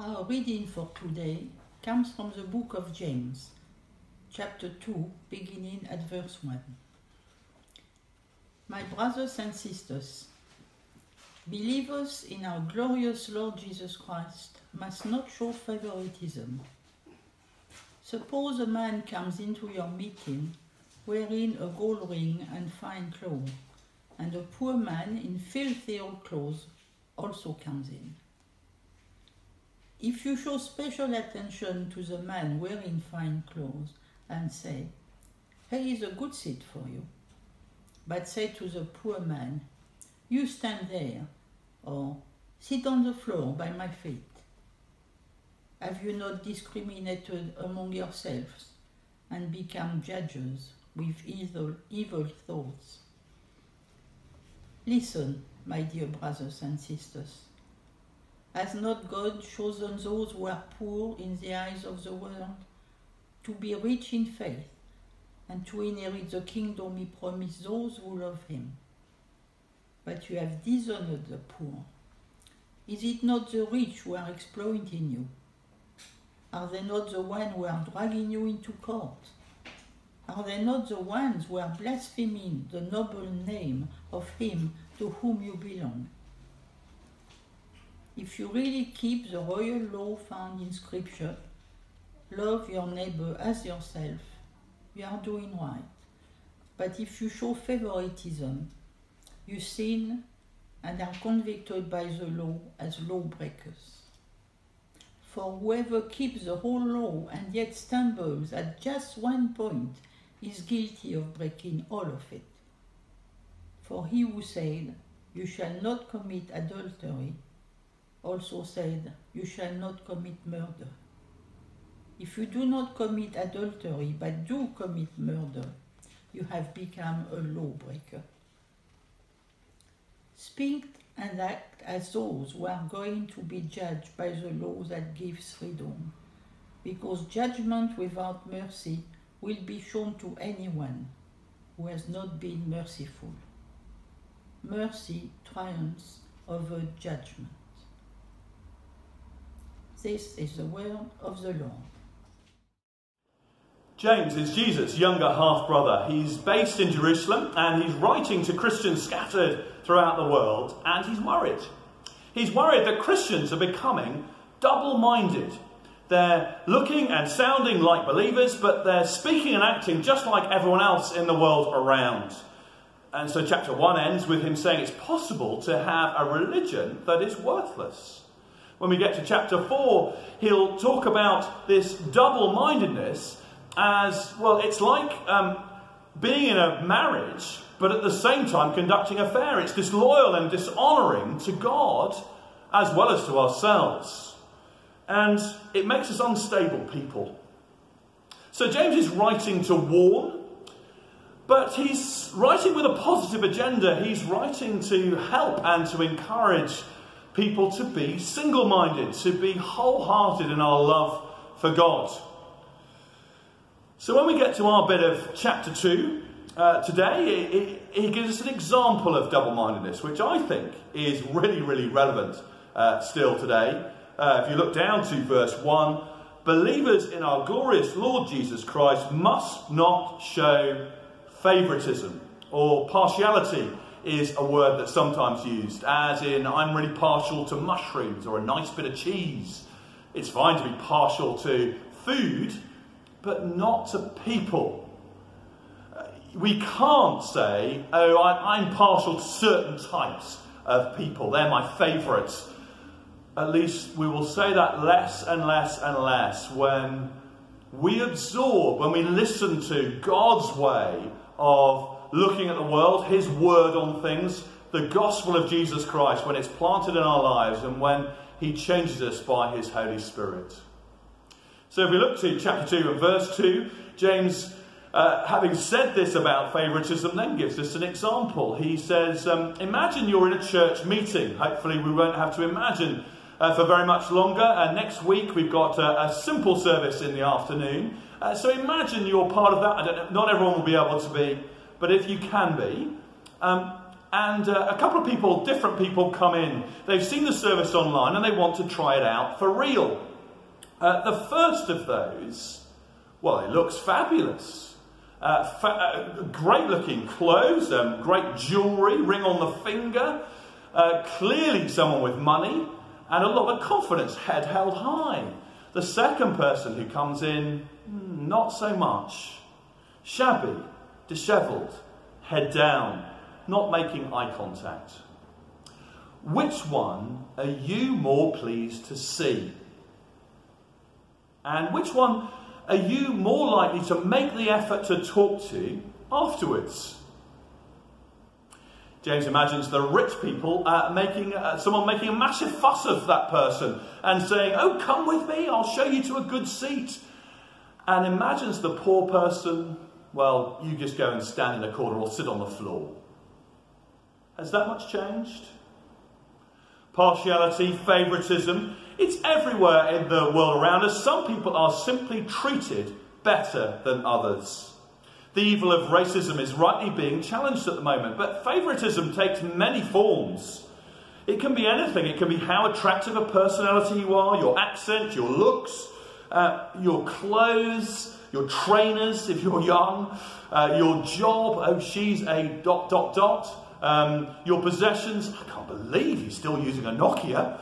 Our reading for today comes from the book of James, chapter 2, beginning at verse 1. My brothers and sisters, believers in our glorious Lord Jesus Christ must not show favoritism. Suppose a man comes into your meeting wearing a gold ring and fine clothes, and a poor man in filthy old clothes also comes in. If you show special attention to the man wearing fine clothes and say, Here is a good seat for you, but say to the poor man, You stand there, or sit on the floor by my feet. Have you not discriminated among yourselves and become judges with evil, evil thoughts? Listen, my dear brothers and sisters. Has not God chosen those who are poor in the eyes of the world to be rich in faith and to inherit the kingdom he promised those who love him? But you have dishonored the poor. Is it not the rich who are exploiting you? Are they not the ones who are dragging you into court? Are they not the ones who are blaspheming the noble name of him to whom you belong? If you really keep the royal law found in Scripture, love your neighbor as yourself, you are doing right. But if you show favoritism, you sin and are convicted by the law as lawbreakers. For whoever keeps the whole law and yet stumbles at just one point is guilty of breaking all of it. For he who said, You shall not commit adultery, also said, You shall not commit murder. If you do not commit adultery but do commit murder, you have become a lawbreaker. Speak and act as those who are going to be judged by the law that gives freedom, because judgment without mercy will be shown to anyone who has not been merciful. Mercy triumphs over judgment. This is the word of the Lord. James is Jesus' younger half brother. He's based in Jerusalem and he's writing to Christians scattered throughout the world, and he's worried. He's worried that Christians are becoming double minded. They're looking and sounding like believers, but they're speaking and acting just like everyone else in the world around. And so, chapter 1 ends with him saying it's possible to have a religion that is worthless. When we get to chapter 4, he'll talk about this double mindedness as well, it's like um, being in a marriage, but at the same time conducting a affair. It's disloyal and dishonouring to God as well as to ourselves. And it makes us unstable people. So James is writing to warn, but he's writing with a positive agenda. He's writing to help and to encourage people to be single minded, to be wholehearted in our love for God. So when we get to our bit of chapter 2 uh, today, he gives us an example of double mindedness, which I think is really, really relevant uh, still today. Uh, if you look down to verse 1, believers in our glorious Lord Jesus Christ must not show favouritism or partiality is a word that's sometimes used, as in, I'm really partial to mushrooms or a nice bit of cheese. It's fine to be partial to food, but not to people. We can't say, oh, I, am partial to certain types of people, they're my favourites. At least we will say that less and less and less when we absorb, when we listen to God's way of looking at the world, His word on things, the gospel of Jesus Christ, when it's planted in our lives and when He changes us by His Holy Spirit. So if we look to chapter 2 and verse 2, James, uh, having said this about favouritism, then gives us an example. He says, um, Imagine you're in a church meeting. Hopefully, we won't have to imagine uh, for very much longer. And next week, we've got a, a simple service in the afternoon. Uh, so imagine you're part of that. Know, not everyone will be able to be, but if you can be, um, and uh, a couple of people, different people, come in. They've seen the service online and they want to try it out for real. Uh, the first of those, well, it looks fabulous. Uh, fa- uh, great looking clothes, um, great jewellery, ring on the finger. Uh, clearly, someone with money and a lot of confidence, head held high. The second person who comes in, hmm, not so much. Shabby, dishevelled, head down, not making eye contact. Which one are you more pleased to see? And which one are you more likely to make the effort to talk to afterwards? James imagines the rich people uh, making uh, someone making a massive fuss of that person and saying, "Oh, come with me. I'll show you to a good seat." And imagines the poor person, well, you just go and stand in a corner or sit on the floor. Has that much changed? Partiality, favouritism, it's everywhere in the world around us. Some people are simply treated better than others. The evil of racism is rightly being challenged at the moment, but favouritism takes many forms. It can be anything. It can be how attractive a personality you are, your accent, your looks, uh, your clothes, your trainers if you're young, uh, your job. Oh, she's a dot, dot, dot. Um, your possessions, I can't believe you're still using a Nokia.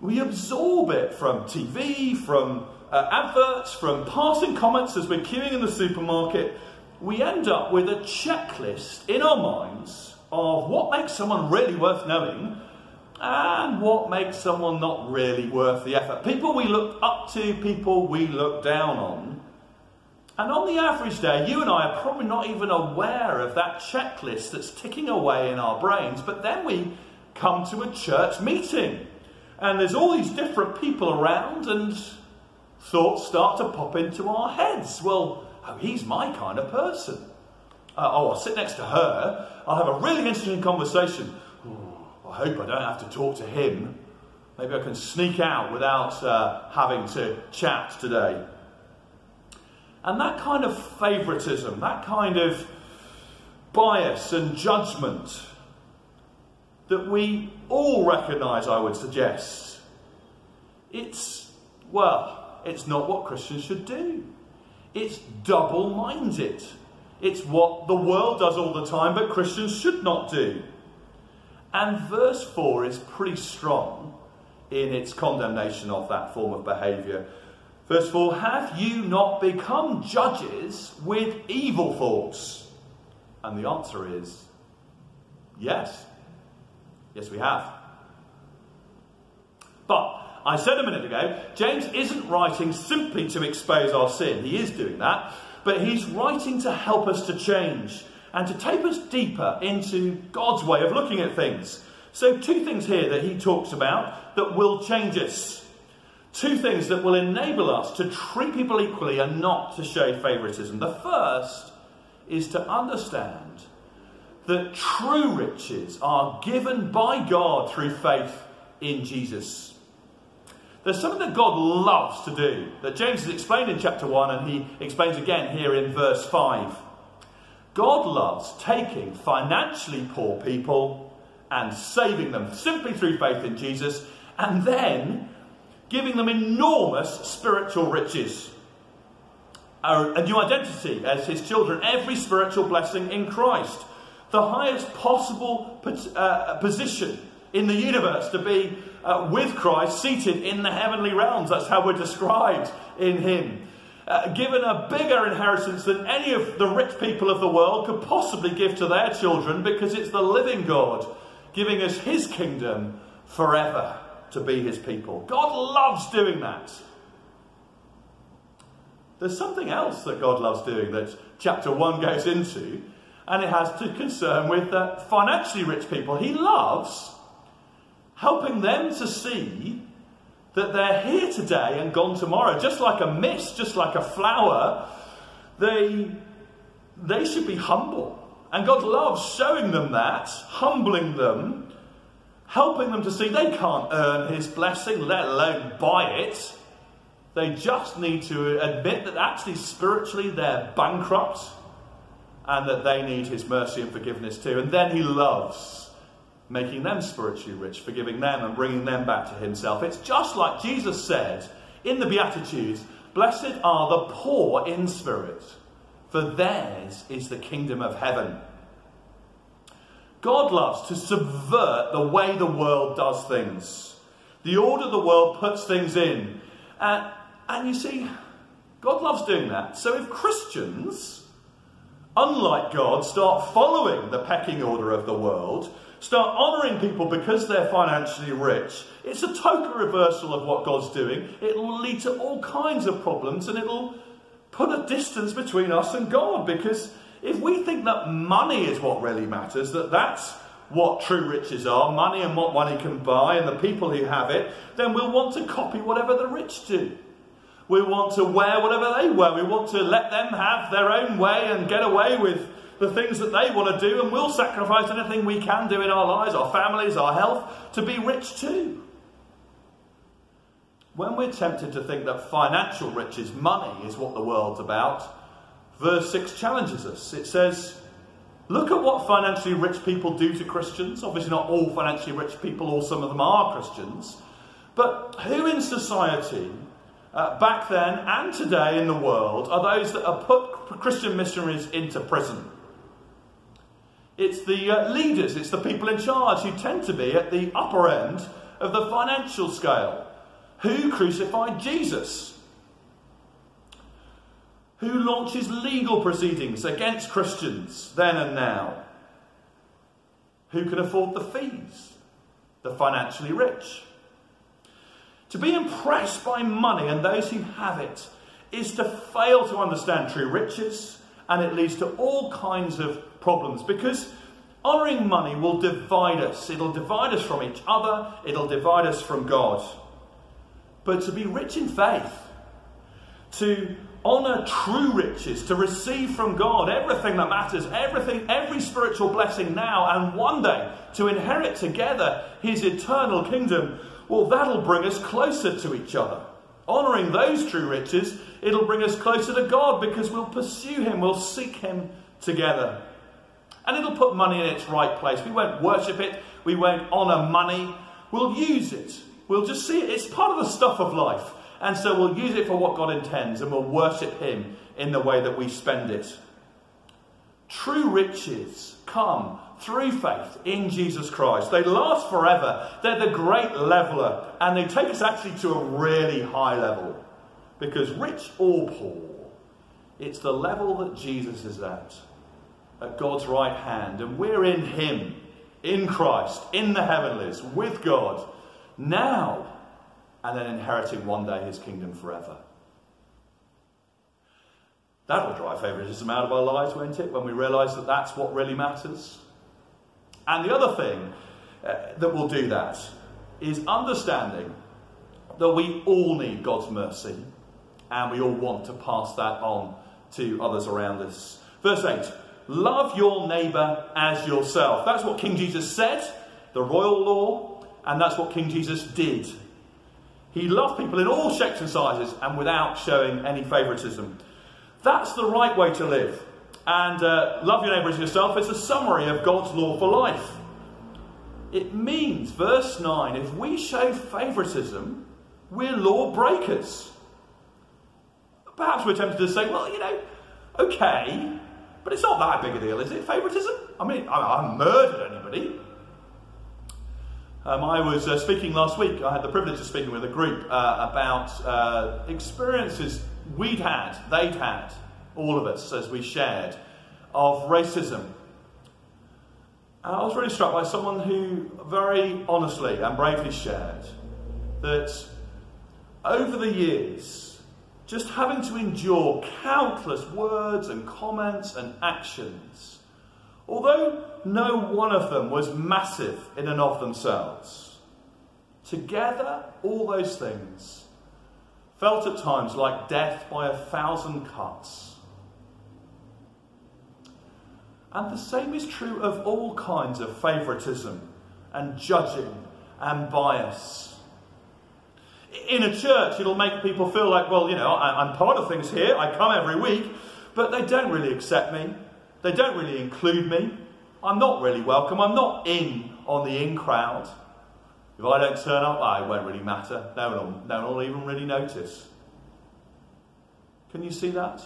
We absorb it from TV, from uh, adverts, from passing comments as we're queuing in the supermarket. We end up with a checklist in our minds of what makes someone really worth knowing and what makes someone not really worth the effort. People we look up to, people we look down on. And on the average day, you and I are probably not even aware of that checklist that's ticking away in our brains. But then we come to a church meeting, and there's all these different people around, and thoughts start to pop into our heads. Well, oh, he's my kind of person. Uh, oh, I'll sit next to her. I'll have a really interesting conversation. I hope I don't have to talk to him. Maybe I can sneak out without uh, having to chat today. And that kind of favoritism, that kind of bias and judgment that we all recognize, I would suggest, it's, well, it's not what Christians should do. It's double minded. It's what the world does all the time, but Christians should not do. And verse 4 is pretty strong in its condemnation of that form of behaviour. Verse 4 Have you not become judges with evil thoughts? And the answer is yes. Yes, we have. But I said a minute ago, James isn't writing simply to expose our sin. He is doing that. But he's writing to help us to change and to take us deeper into God's way of looking at things. So, two things here that he talks about that will change us. Two things that will enable us to treat people equally and not to show favouritism. The first is to understand that true riches are given by God through faith in Jesus. There's something that God loves to do that James has explained in chapter 1 and he explains again here in verse 5. God loves taking financially poor people and saving them simply through faith in Jesus and then giving them enormous spiritual riches. A new identity as his children, every spiritual blessing in Christ. The highest possible uh, position in the universe to be uh, with Christ, seated in the heavenly realms. That's how we're described in him. Uh, given a bigger inheritance than any of the rich people of the world could possibly give to their children because it's the living God giving us his kingdom forever to be his people. God loves doing that. There's something else that God loves doing that chapter 1 goes into, and it has to concern with uh, financially rich people. He loves helping them to see that they're here today and gone tomorrow, just like a mist, just like a flower. They, they should be humble. And God loves showing them that, humbling them, helping them to see they can't earn his blessing, let alone buy it. They just need to admit that actually spiritually they're bankrupt and that they need his mercy and forgiveness too. And then he loves making them spiritually rich, forgiving them and bringing them back to himself. It's just like Jesus said in the Beatitudes Blessed are the poor in spirit, for theirs is the kingdom of heaven. God loves to subvert the way the world does things, the order the world puts things in. Uh, and you see, God loves doing that. So if Christians, unlike God, start following the pecking order of the world, start honouring people because they're financially rich, it's a total reversal of what God's doing. It will lead to all kinds of problems and it'll put a distance between us and God because if we think that money is what really matters, that that's what true riches are, money and what money can buy and the people who have it, then we'll want to copy whatever the rich do. We want to wear whatever they wear. We want to let them have their own way and get away with the things that they want to do, and we'll sacrifice anything we can do in our lives, our families, our health, to be rich too. When we're tempted to think that financial riches, money, is what the world's about, verse 6 challenges us. It says, Look at what financially rich people do to Christians. Obviously, not all financially rich people, or some of them are Christians. But who in society, uh, back then and today in the world, are those that have put Christian missionaries into prison? It's the uh, leaders, it's the people in charge who tend to be at the upper end of the financial scale. Who crucified Jesus? Who launches legal proceedings against Christians then and now? Who can afford the fees? The financially rich. To be impressed by money and those who have it is to fail to understand true riches, and it leads to all kinds of problems because honouring money will divide us. It'll divide us from each other, it'll divide us from God. But to be rich in faith, to honour true riches, to receive from God everything that matters, everything, every spiritual blessing now and one day, to inherit together his eternal kingdom, well, that'll bring us closer to each other. Honouring those true riches, it'll bring us closer to God because we'll pursue him, we'll seek him together. And it'll put money in its right place. We won't worship it, we won't honour money, we'll use it. We'll just see it. It's part of the stuff of life. And so we'll use it for what God intends and we'll worship Him in the way that we spend it. True riches come through faith in Jesus Christ. They last forever. They're the great leveler and they take us actually to a really high level. Because rich or poor, it's the level that Jesus is at at God's right hand, and we're in Him, in Christ, in the heavenlies, with God, now, and then inheriting one day His kingdom forever. That will drive favoritism out of our lives, won't it, when we realise that that's what really matters? And the other thing uh, that will do that is understanding that we all need God's mercy and we all want to pass that on to others around us. Verse 8 Love your neighbour as yourself. That's what King Jesus said, the royal law, and that's what King Jesus did. He loved people in all shapes and sizes and without showing any favouritism. That's the right way to live. And uh, love your neighbour as yourself is a summary of God's law for life. It means, verse 9, if we show favouritism, we're law breakers. Perhaps we're tempted to say, well, you know, okay, but it's not that big a deal, is it? Favouritism? I mean, I, haven't murdered anybody. Um, I was uh, speaking last week, I had the privilege of speaking with a group uh, about uh, experiences we'd had, they'd had, all of us as we shared, of racism. I was really struck by someone who very honestly and bravely shared that over the years, just having to endure countless words and comments and actions, although no one of them was massive in and of themselves, together all those things felt at times like death by a thousand cuts. And the same is true of all kinds of favouritism and judging and bias in a church, it'll make people feel like, well, you know, I, am part of things here, I come every week, but they don't really accept me. They don't really include me. I'm not really welcome. I'm not in on the in crowd. If I don't turn up, I won't really matter. No one, will, no one will even really notice. Can you see that?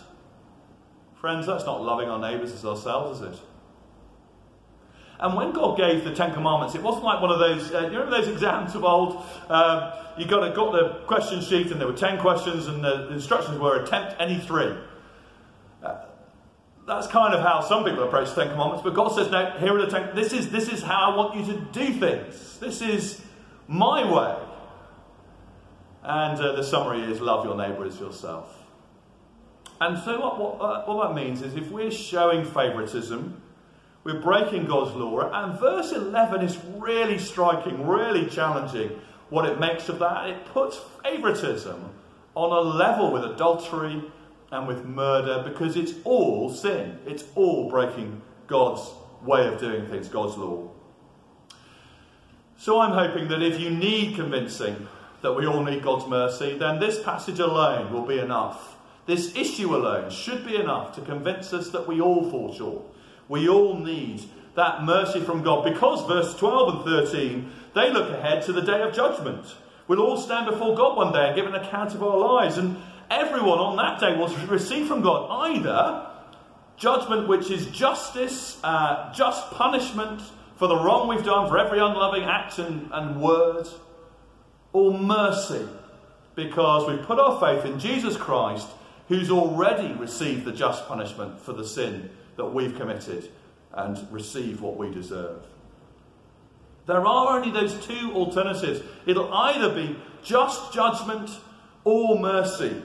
Friends, that's not loving our neighbours as ourselves, is it? And when God gave the Ten Commandments, it wasn't like one of those, uh, you remember those exams of old? Um, you got, a, got the question sheet and there were 10 questions and the, instructions were attempt any three. Uh, that's kind of how some people approach the Ten Commandments, but God says, no, here are the Ten, this is, this is how I want you to do things. This is my way. And uh, the summary is love your neighbour as yourself. And so, what, what, uh, what that means is if we're showing favouritism, we're breaking God's law. And verse 11 is really striking, really challenging what it makes of that. It puts favouritism on a level with adultery and with murder because it's all sin. It's all breaking God's way of doing things, God's law. So I'm hoping that if you need convincing that we all need God's mercy, then this passage alone will be enough. This issue alone should be enough to convince us that we all fall short we all need that mercy from God because, verse 12 and 13, they look ahead to the day of judgment. We'll all stand before God one day and give an account of our lives, and everyone on that day will receive from God either judgment, which is justice, uh, just punishment for the wrong we've done, for every unloving act and, and word, or mercy because we've put our faith in Jesus Christ, who's already received the just punishment for the sin that we've committed and receive what we deserve. There are only those two alternatives. It'll either be just judgment or mercy.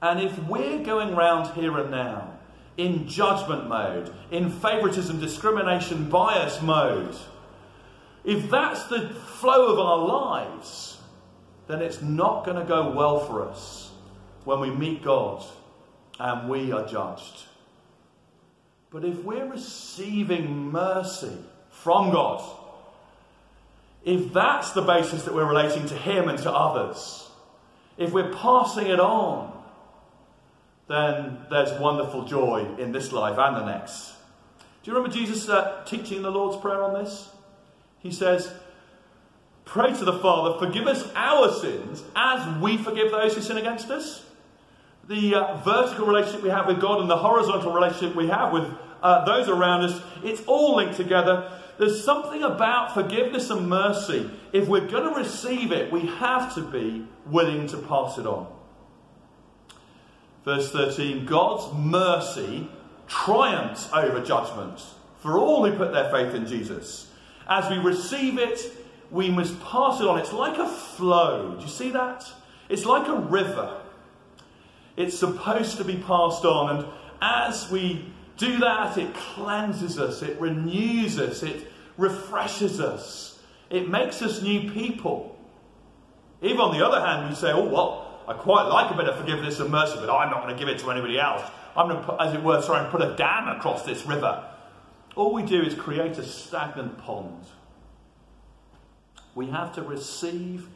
And if we're going round here and now in judgment mode, in favouritism, discrimination, bias mode, if that's the flow of our lives, then it's not going to go well for us when we meet God and we are judged. But if we're receiving mercy from God, if that's the basis that we're relating to Him and to others, if we're passing it on, then there's wonderful joy in this life and the next. Do you remember Jesus uh, teaching the Lord's Prayer on this? He says, Pray to the Father, forgive us our sins as we forgive those who sin against us the uh, vertical relationship we have with God and the horizontal relationship we have with uh, those around us, it's all linked together. There's something about forgiveness and mercy. If we're going to receive it, we have to be willing to pass it on. Verse 13 God's mercy triumphs over judgment for all who put their faith in Jesus. As we receive it, we must pass it on. It's like a flow. Do you see that? It's like a river. It's supposed to be passed on. And as we do that, it cleanses us, it renews us, it refreshes us, it makes us new people. Even on the other hand, you say, oh, well, I quite like a bit of forgiveness and mercy, but I'm not going to give it to anybody else. I'm going to, put, as it were, try and put a dam across this river. All we do is create a stagnant pond. We have to receive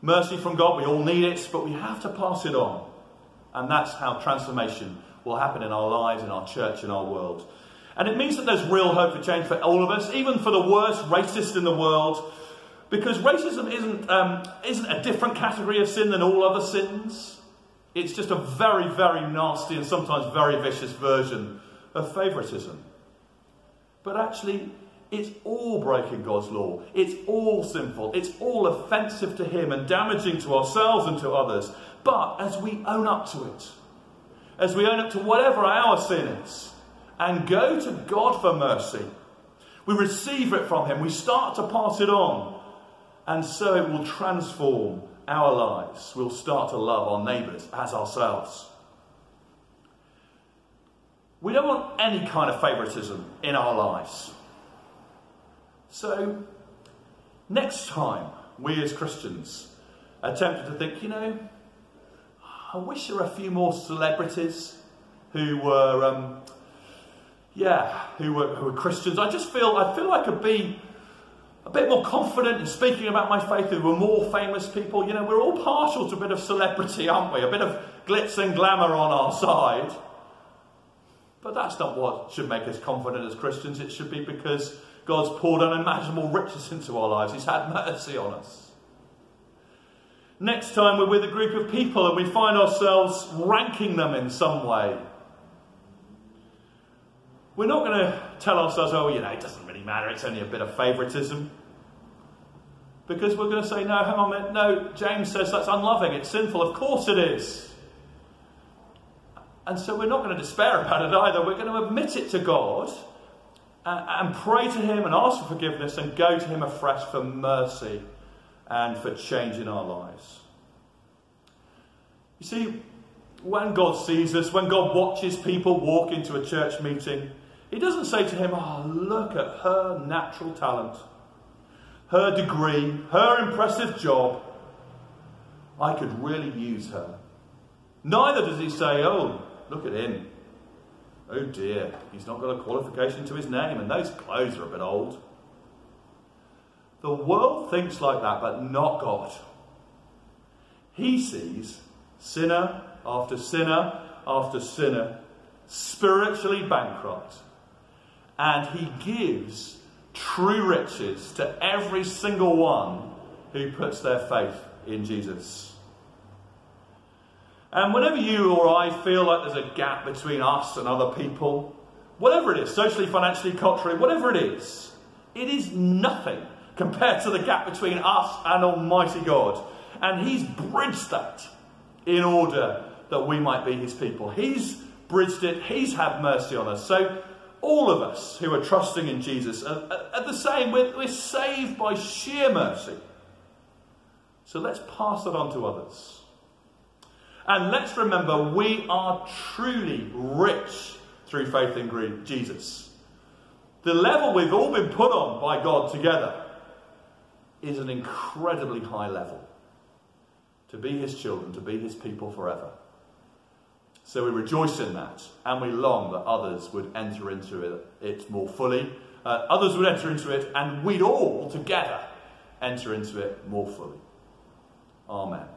mercy from God. We all need it, but we have to pass it on. And that's how transformation will happen in our lives, in our church, in our world. And it means that there's real hope for change for all of us, even for the worst racist in the world, because racism isn't, um, isn't a different category of sin than all other sins. It's just a very, very nasty and sometimes very vicious version of favouritism. But actually, it's all breaking God's law. It's all sinful. It's all offensive to Him and damaging to ourselves and to others. But as we own up to it, as we own up to whatever our sin is, and go to God for mercy, we receive it from Him, we start to pass it on, and so it will transform our lives. We'll start to love our neighbours as ourselves. We don't want any kind of favouritism in our lives. So, next time we as Christians are tempted to think, you know, I wish there were a few more celebrities who were, um, yeah, who were, who were Christians. I just feel, I feel I could be a bit more confident in speaking about my faith who were more famous people. You know, we're all partial to a bit of celebrity, aren't we? A bit of glitz and glamour on our side. But that's not what should make us confident as Christians. It should be because God's poured unimaginable riches into our lives. He's had mercy on us. Next time we're with a group of people and we find ourselves ranking them in some way, we're not going to tell ourselves, oh, you know, it doesn't really matter, it's only a bit of favouritism. Because we're going to say, no, hang on a minute, no, James says that's unloving, it's sinful. Of course it is. And so we're not going to despair about it either. We're going to admit it to God and, pray to Him and ask for forgiveness and go to Him afresh for mercy and for change in our lives. You see, when God sees us, when God watches people walk into a church meeting, He doesn't say to him, Oh, look at her natural talent, her degree, her impressive job. I could really use her. Neither does He say, Oh, look at him. Oh dear, he's not got a qualification to his name, and those clothes are a bit old. The world thinks like that, but not God. He sees sinner after sinner after sinner, spiritually bankrupt, and he gives true riches to every single one who puts their faith in Jesus. And whenever you or I feel like there's a gap between us and other people, whatever it is, socially, financially, culturally, whatever it is, it is nothing compared to the gap between us and Almighty God. And He's bridged that in order that we might be His people. He's bridged it, He's had mercy on us. So, all of us who are trusting in Jesus are, are the same. We're, we're saved by sheer mercy. So, let's pass that on to others. And let's remember, we are truly rich through faith in Jesus. The level we've all been put on by God together is an incredibly high level. To be his children, to be his people forever. So we rejoice in that, and we long that others would enter into it, more fully. Uh, others would enter into it, and we'd all together enter into it more fully. Amen.